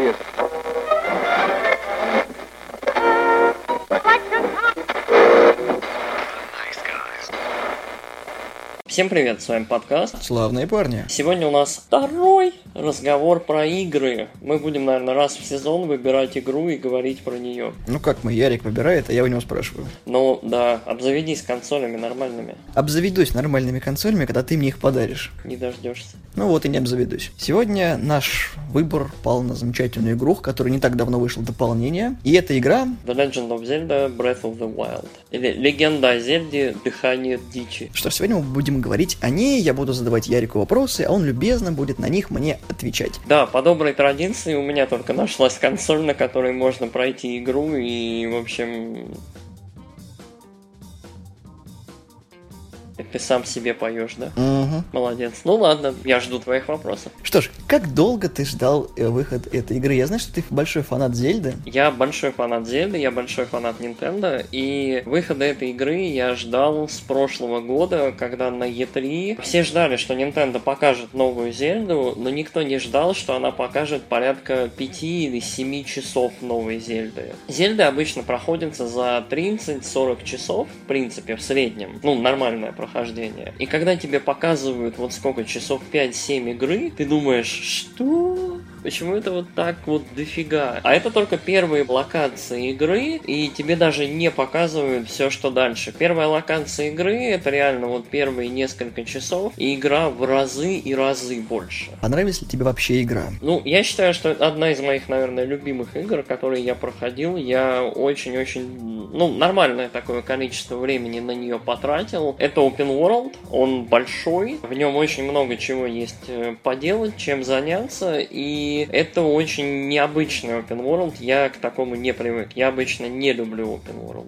serious Всем привет, с вами подкаст. Славные парни. Сегодня у нас второй разговор про игры. Мы будем, наверное, раз в сезон выбирать игру и говорить про нее. Ну как мы, Ярик выбирает, а я у него спрашиваю. Ну да, обзаведись консолями нормальными. Обзаведусь нормальными консолями, когда ты мне их подаришь. Не дождешься. Ну вот и не обзаведусь. Сегодня наш выбор пал на замечательную игру, в которой не так давно вышло дополнение. И эта игра... The Legend of Zelda Breath of the Wild. Или Легенда о Зельде Дыхание Дичи. Что ж, сегодня мы будем говорить о ней, я буду задавать Ярику вопросы, а он любезно будет на них мне отвечать. Да, по доброй традиции у меня только нашлась консоль, на которой можно пройти игру, и, в общем, Ты сам себе поешь, да? Угу. Молодец. Ну ладно, я жду твоих вопросов. Что ж, как долго ты ждал э, выход этой игры? Я знаю, что ты большой фанат Зельды. Я большой фанат Зельды, я большой фанат Nintendo, и выхода этой игры я ждал с прошлого года, когда на E3 все ждали, что Nintendo покажет новую Зельду, но никто не ждал, что она покажет порядка 5 или 7 часов новой Зельды. Зельда обычно проходится за 30-40 часов, в принципе, в среднем. Ну, нормальное прохождение прохождения. И когда тебе показывают вот сколько, часов 5-7 игры, ты думаешь, что? Почему это вот так вот дофига? А это только первые локации игры, и тебе даже не показывают все, что дальше. Первая локация игры это реально вот первые несколько часов, и игра в разы и разы больше. Понравилась ли тебе вообще игра? Ну, я считаю, что одна из моих, наверное, любимых игр, которые я проходил. Я очень-очень, ну, нормальное такое количество времени на нее потратил. Это Open World, он большой, в нем очень много чего есть э, поделать, чем заняться, и это очень необычный open world, я к такому не привык. Я обычно не люблю open world.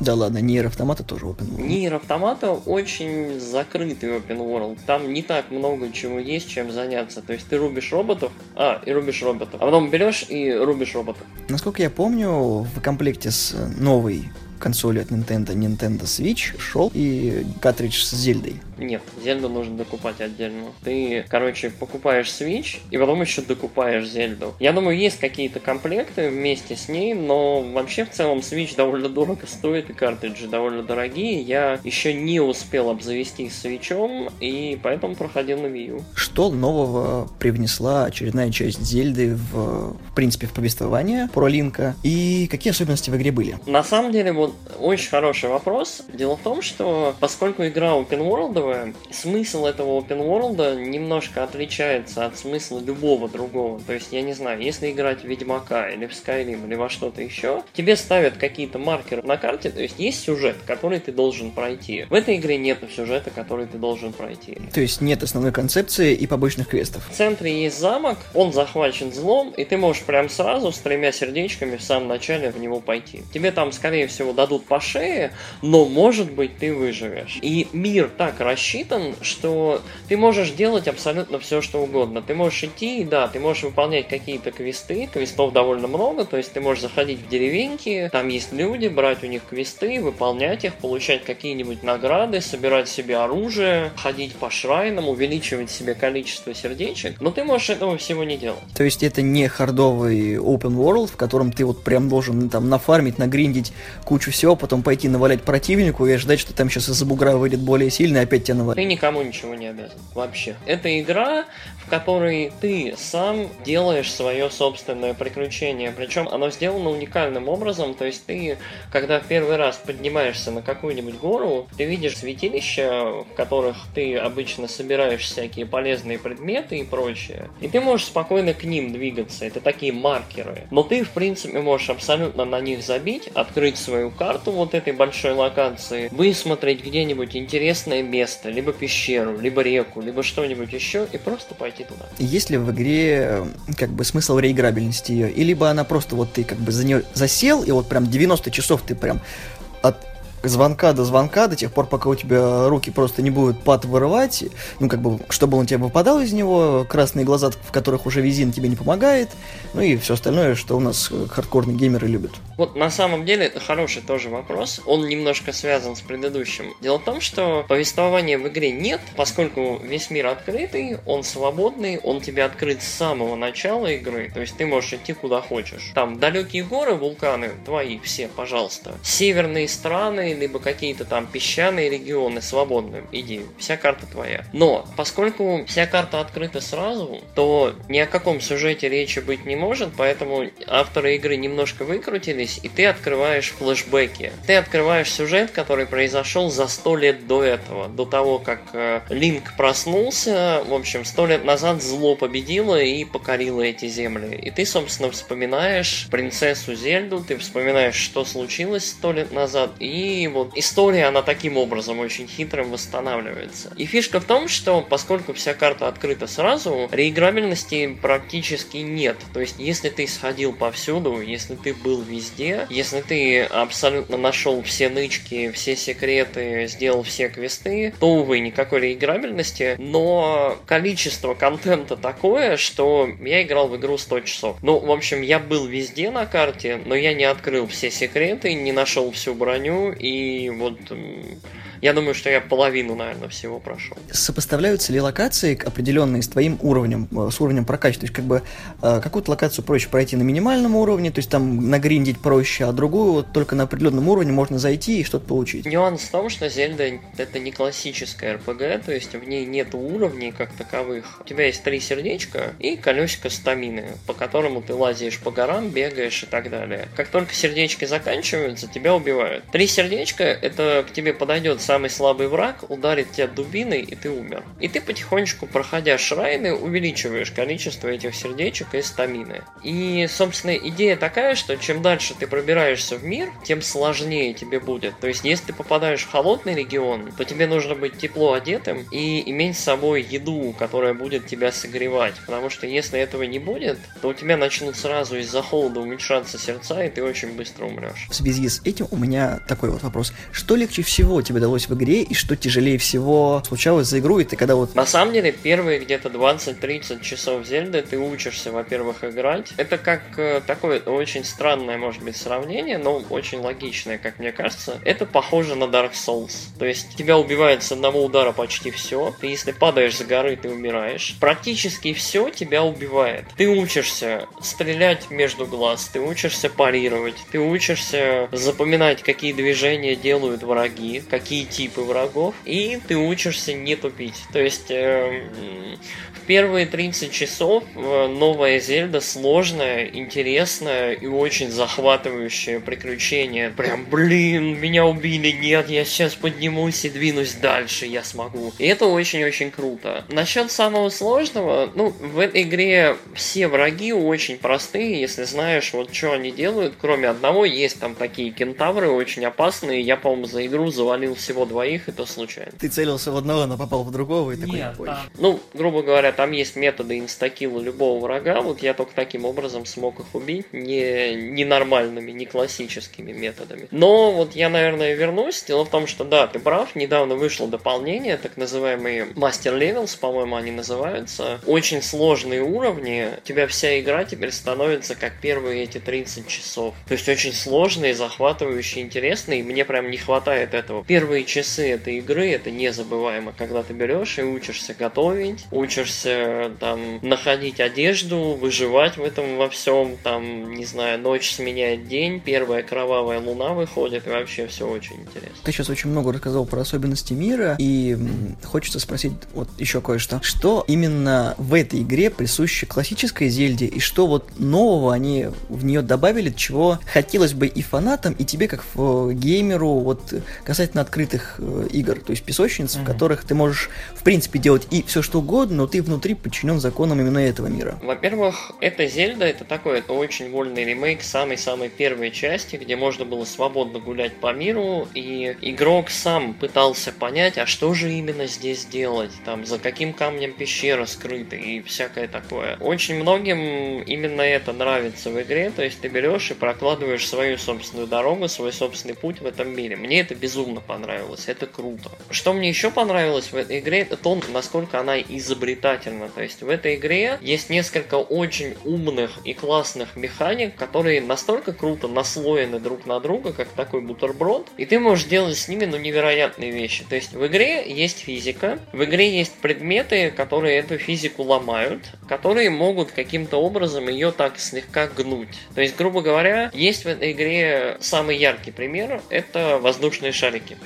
Да ладно, Нейр Автомата тоже open world. Нейр Автомата очень закрытый open world. Там не так много чего есть, чем заняться. То есть ты рубишь роботов, а, и рубишь роботов. А потом берешь и рубишь роботов. Насколько я помню, в комплекте с новой консоли от Nintendo, Nintendo Switch, шел и картридж с Зельдой. Нет, Зельду нужно докупать отдельно. Ты, короче, покупаешь Switch и потом еще докупаешь Зельду. Я думаю, есть какие-то комплекты вместе с ней, но вообще в целом Switch довольно дорого стоит и картриджи довольно дорогие. Я еще не успел обзавестись Switch'ом и поэтому проходил на Wii U. Что нового привнесла очередная часть Зельды в, в принципе, в повествование про Линка и какие особенности в игре были? На самом деле, вот очень хороший вопрос. Дело в том, что поскольку игра open world первое, смысл этого open world немножко отличается от смысла любого другого. То есть, я не знаю, если играть в Ведьмака или в Skyrim или во что-то еще, тебе ставят какие-то маркеры на карте, то есть есть сюжет, который ты должен пройти. В этой игре нет сюжета, который ты должен пройти. То есть нет основной концепции и побочных квестов. В центре есть замок, он захвачен злом, и ты можешь прям сразу с тремя сердечками в самом начале в него пойти. Тебе там, скорее всего, дадут по шее, но, может быть, ты выживешь. И мир так рассчитан, рассчитан, что ты можешь делать абсолютно все, что угодно. Ты можешь идти, да, ты можешь выполнять какие-то квесты, квестов довольно много, то есть ты можешь заходить в деревеньки, там есть люди, брать у них квесты, выполнять их, получать какие-нибудь награды, собирать себе оружие, ходить по шрайнам, увеличивать себе количество сердечек, но ты можешь этого всего не делать. То есть это не хардовый open world, в котором ты вот прям должен там нафармить, нагриндить кучу всего, потом пойти навалять противнику и ждать, что там сейчас из-за бугра выйдет более сильный, опять навалит. Ты никому ничего не обязан. Вообще. Это игра, в которой ты сам делаешь свое собственное приключение. Причем оно сделано уникальным образом. То есть ты, когда в первый раз поднимаешься на какую-нибудь гору, ты видишь святилища, в которых ты обычно собираешь всякие полезные предметы и прочее. И ты можешь спокойно к ним двигаться. Это такие маркеры. Но ты, в принципе, можешь абсолютно на них забить, открыть свою карту вот этой большой локации, высмотреть где-нибудь интересное место, место, либо пещеру, либо реку, либо что-нибудь еще, и просто пойти туда. Есть ли в игре э, как бы смысл реиграбельности ее? И либо она просто вот ты как бы за нее засел, и вот прям 90 часов ты прям от звонка до звонка, до тех пор, пока у тебя руки просто не будут пад вырывать, ну, как бы, чтобы он тебе выпадал из него, красные глаза, в которых уже визин тебе не помогает, ну и все остальное, что у нас хардкорные геймеры любят. Вот на самом деле это хороший тоже вопрос, он немножко связан с предыдущим. Дело в том, что повествования в игре нет, поскольку весь мир открытый, он свободный, он тебе открыт с самого начала игры, то есть ты можешь идти куда хочешь. Там далекие горы, вулканы, твои все, пожалуйста. Северные страны, либо какие-то там песчаные регионы, свободны, иди, вся карта твоя. Но, поскольку вся карта открыта сразу, то ни о каком сюжете речи быть не может, поэтому авторы игры немножко выкрутились, и ты открываешь флешбеки. Ты открываешь сюжет, который произошел за сто лет до этого, до того, как э, Линк проснулся, в общем, сто лет назад зло победило и покорило эти земли. И ты, собственно, вспоминаешь принцессу Зельду, ты вспоминаешь, что случилось сто лет назад, и вот история, она таким образом очень хитрым восстанавливается. И фишка в том, что поскольку вся карта открыта сразу, реиграбельности практически нет. То есть, если ты сходил повсюду, если ты был везде, если ты абсолютно нашел все нычки, все секреты, сделал все квесты, то, увы, никакой реиграбельности, но количество контента такое, что я играл в игру 100 часов. Ну, в общем, я был везде на карте, но я не открыл все секреты, не нашел всю броню, и вот я думаю, что я половину, наверное, всего прошел. Сопоставляются ли локации определенные с твоим уровнем, э, с уровнем прокачки? То есть, как бы, э, какую-то локацию проще пройти на минимальном уровне, то есть там нагриндить проще, а другую вот только на определенном уровне можно зайти и что-то получить. Нюанс в том, что Зельда это не классическая РПГ, то есть в ней нет уровней как таковых. У тебя есть три сердечка и колесико стамины, по которому ты лазишь по горам, бегаешь и так далее. Как только сердечки заканчиваются, тебя убивают. Три сердечка это к тебе подойдет самый слабый враг ударит тебя дубиной, и ты умер. И ты потихонечку, проходя шрайны, увеличиваешь количество этих сердечек и стамины. И, собственно, идея такая, что чем дальше ты пробираешься в мир, тем сложнее тебе будет. То есть, если ты попадаешь в холодный регион, то тебе нужно быть тепло одетым и иметь с собой еду, которая будет тебя согревать. Потому что если этого не будет, то у тебя начнут сразу из-за холода уменьшаться сердца, и ты очень быстро умрешь. В связи с этим у меня такой вот вопрос. Что легче всего тебе удалось случилось в игре и что тяжелее всего случалось за игру, это когда вот... На самом деле, первые где-то 20-30 часов Зельды ты учишься, во-первых, играть. Это как э, такое очень странное, может быть, сравнение, но очень логичное, как мне кажется. Это похоже на Dark Souls. То есть тебя убивает с одного удара почти все. Ты если падаешь с горы, ты умираешь. Практически все тебя убивает. Ты учишься стрелять между глаз, ты учишься парировать, ты учишься запоминать, какие движения делают враги, какие типы врагов, и ты учишься не тупить. То есть э, в первые 30 часов э, новая Зельда сложная, интересная и очень захватывающее приключение. Прям, блин, меня убили, нет, я сейчас поднимусь и двинусь дальше, я смогу. И это очень-очень круто. Насчет самого сложного, ну, в этой игре все враги очень простые, если знаешь, вот что они делают, кроме одного, есть там такие кентавры очень опасные, я, по-моему, за игру завалил всего всего двоих, и то случайно. Ты целился в одного, но попал в другого, и такой Нет, там... Ну, грубо говоря, там есть методы инстакила любого врага, вот я только таким образом смог их убить, не ненормальными, не классическими методами. Но вот я, наверное, вернусь. Дело в том, что да, ты прав, недавно вышло дополнение, так называемые Master Levels, по-моему, они называются. Очень сложные уровни, у тебя вся игра теперь становится как первые эти 30 часов. То есть очень сложные, захватывающие, интересные, и мне прям не хватает этого. Первые часы этой игры это незабываемо, когда ты берешь и учишься готовить, учишься там находить одежду, выживать в этом во всем, там, не знаю, ночь сменяет день, первая кровавая луна выходит, и вообще все очень интересно. Ты сейчас очень много рассказал про особенности мира, и хочется спросить вот еще кое-что. Что именно в этой игре присуще классической Зельде, и что вот нового они в нее добавили, чего хотелось бы и фанатам, и тебе как геймеру, вот касательно открытых открытых э, игр, то есть песочниц, mm-hmm. в которых ты можешь, в принципе, делать и все что угодно, но ты внутри подчинен законам именно этого мира. Во-первых, это Зельда, это такой, это очень вольный ремейк самой-самой первой части, где можно было свободно гулять по миру, и игрок сам пытался понять, а что же именно здесь делать, там, за каким камнем пещера скрыта и всякое такое. Очень многим именно это нравится в игре, то есть ты берешь и прокладываешь свою собственную дорогу, свой собственный путь в этом мире. Мне это безумно понравилось, это круто. Что мне еще понравилось в этой игре, это то, насколько она изобретательна. То есть в этой игре есть несколько очень умных и классных механик, которые настолько круто наслоены друг на друга, как такой бутерброд, и ты можешь делать с ними ну невероятные вещи. То есть в игре есть физика, в игре есть предметы, которые эту физику ломают, которые могут каким-то образом ее так слегка гнуть. То есть, грубо говоря, есть в этой игре самый яркий пример, это воздушные шарики.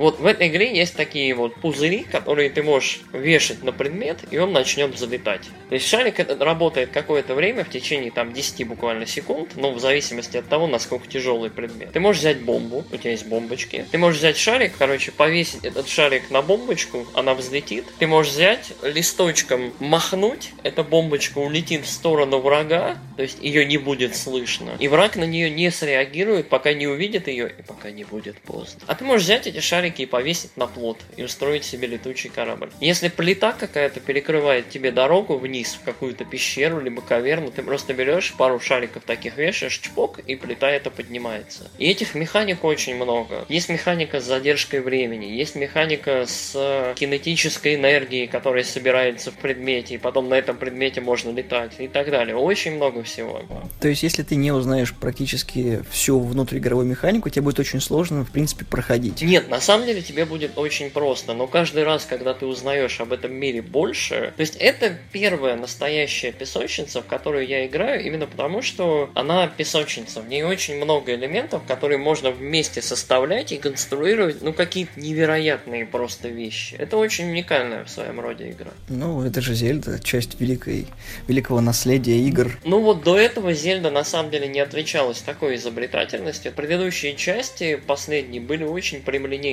Вот в этой игре есть такие вот пузыри, которые ты можешь вешать на предмет, и он начнет залетать. То есть шарик этот работает какое-то время, в течение там 10 буквально секунд, ну, в зависимости от того, насколько тяжелый предмет. Ты можешь взять бомбу, у тебя есть бомбочки. Ты можешь взять шарик, короче, повесить этот шарик на бомбочку, она взлетит. Ты можешь взять листочком махнуть, эта бомбочка улетит в сторону врага, то есть ее не будет слышно. И враг на нее не среагирует, пока не увидит ее, и пока не будет поздно. А ты можешь взять эти шарики шарики и повесить на плот и устроить себе летучий корабль. Если плита какая-то перекрывает тебе дорогу вниз в какую-то пещеру либо каверну, ты просто берешь пару шариков таких вешаешь, чпок, и плита это поднимается. И этих механик очень много. Есть механика с задержкой времени, есть механика с кинетической энергией, которая собирается в предмете, и потом на этом предмете можно летать и так далее. Очень много всего. То есть, если ты не узнаешь практически всю внутриигровую механику, тебе будет очень сложно, в принципе, проходить. Нет, на самом самом деле тебе будет очень просто, но каждый раз, когда ты узнаешь об этом мире больше, то есть это первая настоящая песочница, в которую я играю, именно потому, что она песочница. В ней очень много элементов, которые можно вместе составлять и конструировать, ну, какие-то невероятные просто вещи. Это очень уникальная в своем роде игра. Ну, это же Зельда, часть великой, великого наследия игр. Ну вот до этого Зельда на самом деле не отличалась такой изобретательностью. Предыдущие части, последние, были очень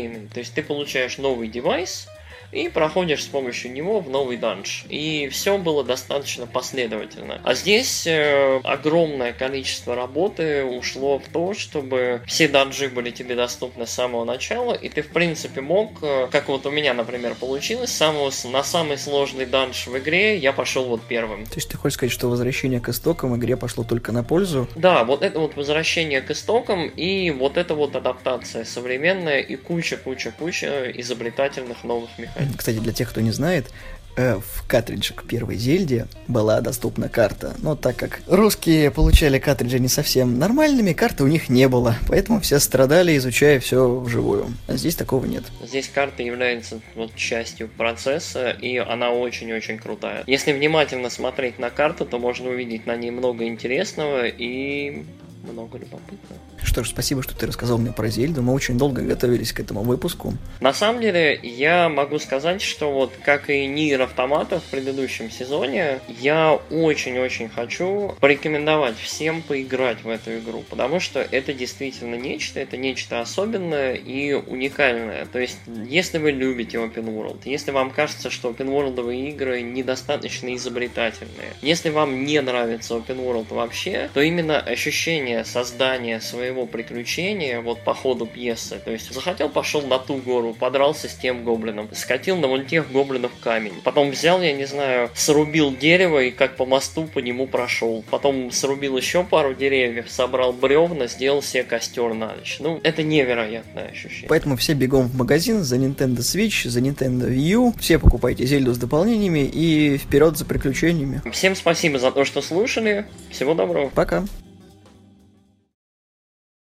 прямолинейны то есть ты получаешь новый девайс, и проходишь с помощью него в новый данж. И все было достаточно последовательно. А здесь э, огромное количество работы ушло в то, чтобы все данжи были тебе доступны с самого начала, и ты в принципе мог, э, как вот у меня, например, получилось, самого, на самый сложный данж в игре я пошел вот первым. То есть ты хочешь сказать, что возвращение к истокам в игре пошло только на пользу? Да, вот это вот возвращение к истокам и вот это вот адаптация современная и куча-куча-куча изобретательных новых механизмов. Кстати, для тех, кто не знает, э, в картридже к первой Зельде была доступна карта. Но так как русские получали картриджи не совсем нормальными, карты у них не было. Поэтому все страдали, изучая все вживую. А здесь такого нет. Здесь карта является вот частью процесса, и она очень-очень крутая. Если внимательно смотреть на карту, то можно увидеть на ней много интересного и много любопытного. Что ж, спасибо, что ты рассказал мне про Зельду. Мы очень долго готовились к этому выпуску. На самом деле, я могу сказать, что вот как и Нир Автомата в предыдущем сезоне, я очень-очень хочу порекомендовать всем поиграть в эту игру, потому что это действительно нечто, это нечто особенное и уникальное. То есть, если вы любите Open World, если вам кажется, что Open World игры недостаточно изобретательные, если вам не нравится Open World вообще, то именно ощущение создания своего своего приключения вот по ходу пьесы. То есть захотел, пошел на ту гору, подрался с тем гоблином, скатил на вон тех гоблинов камень. Потом взял, я не знаю, срубил дерево и как по мосту по нему прошел. Потом срубил еще пару деревьев, собрал бревна, сделал себе костер на ночь. Ну, это невероятное ощущение. Поэтому все бегом в магазин за Nintendo Switch, за Nintendo Wii U. Все покупайте Зельду с дополнениями и вперед за приключениями. Всем спасибо за то, что слушали. Всего доброго. Пока.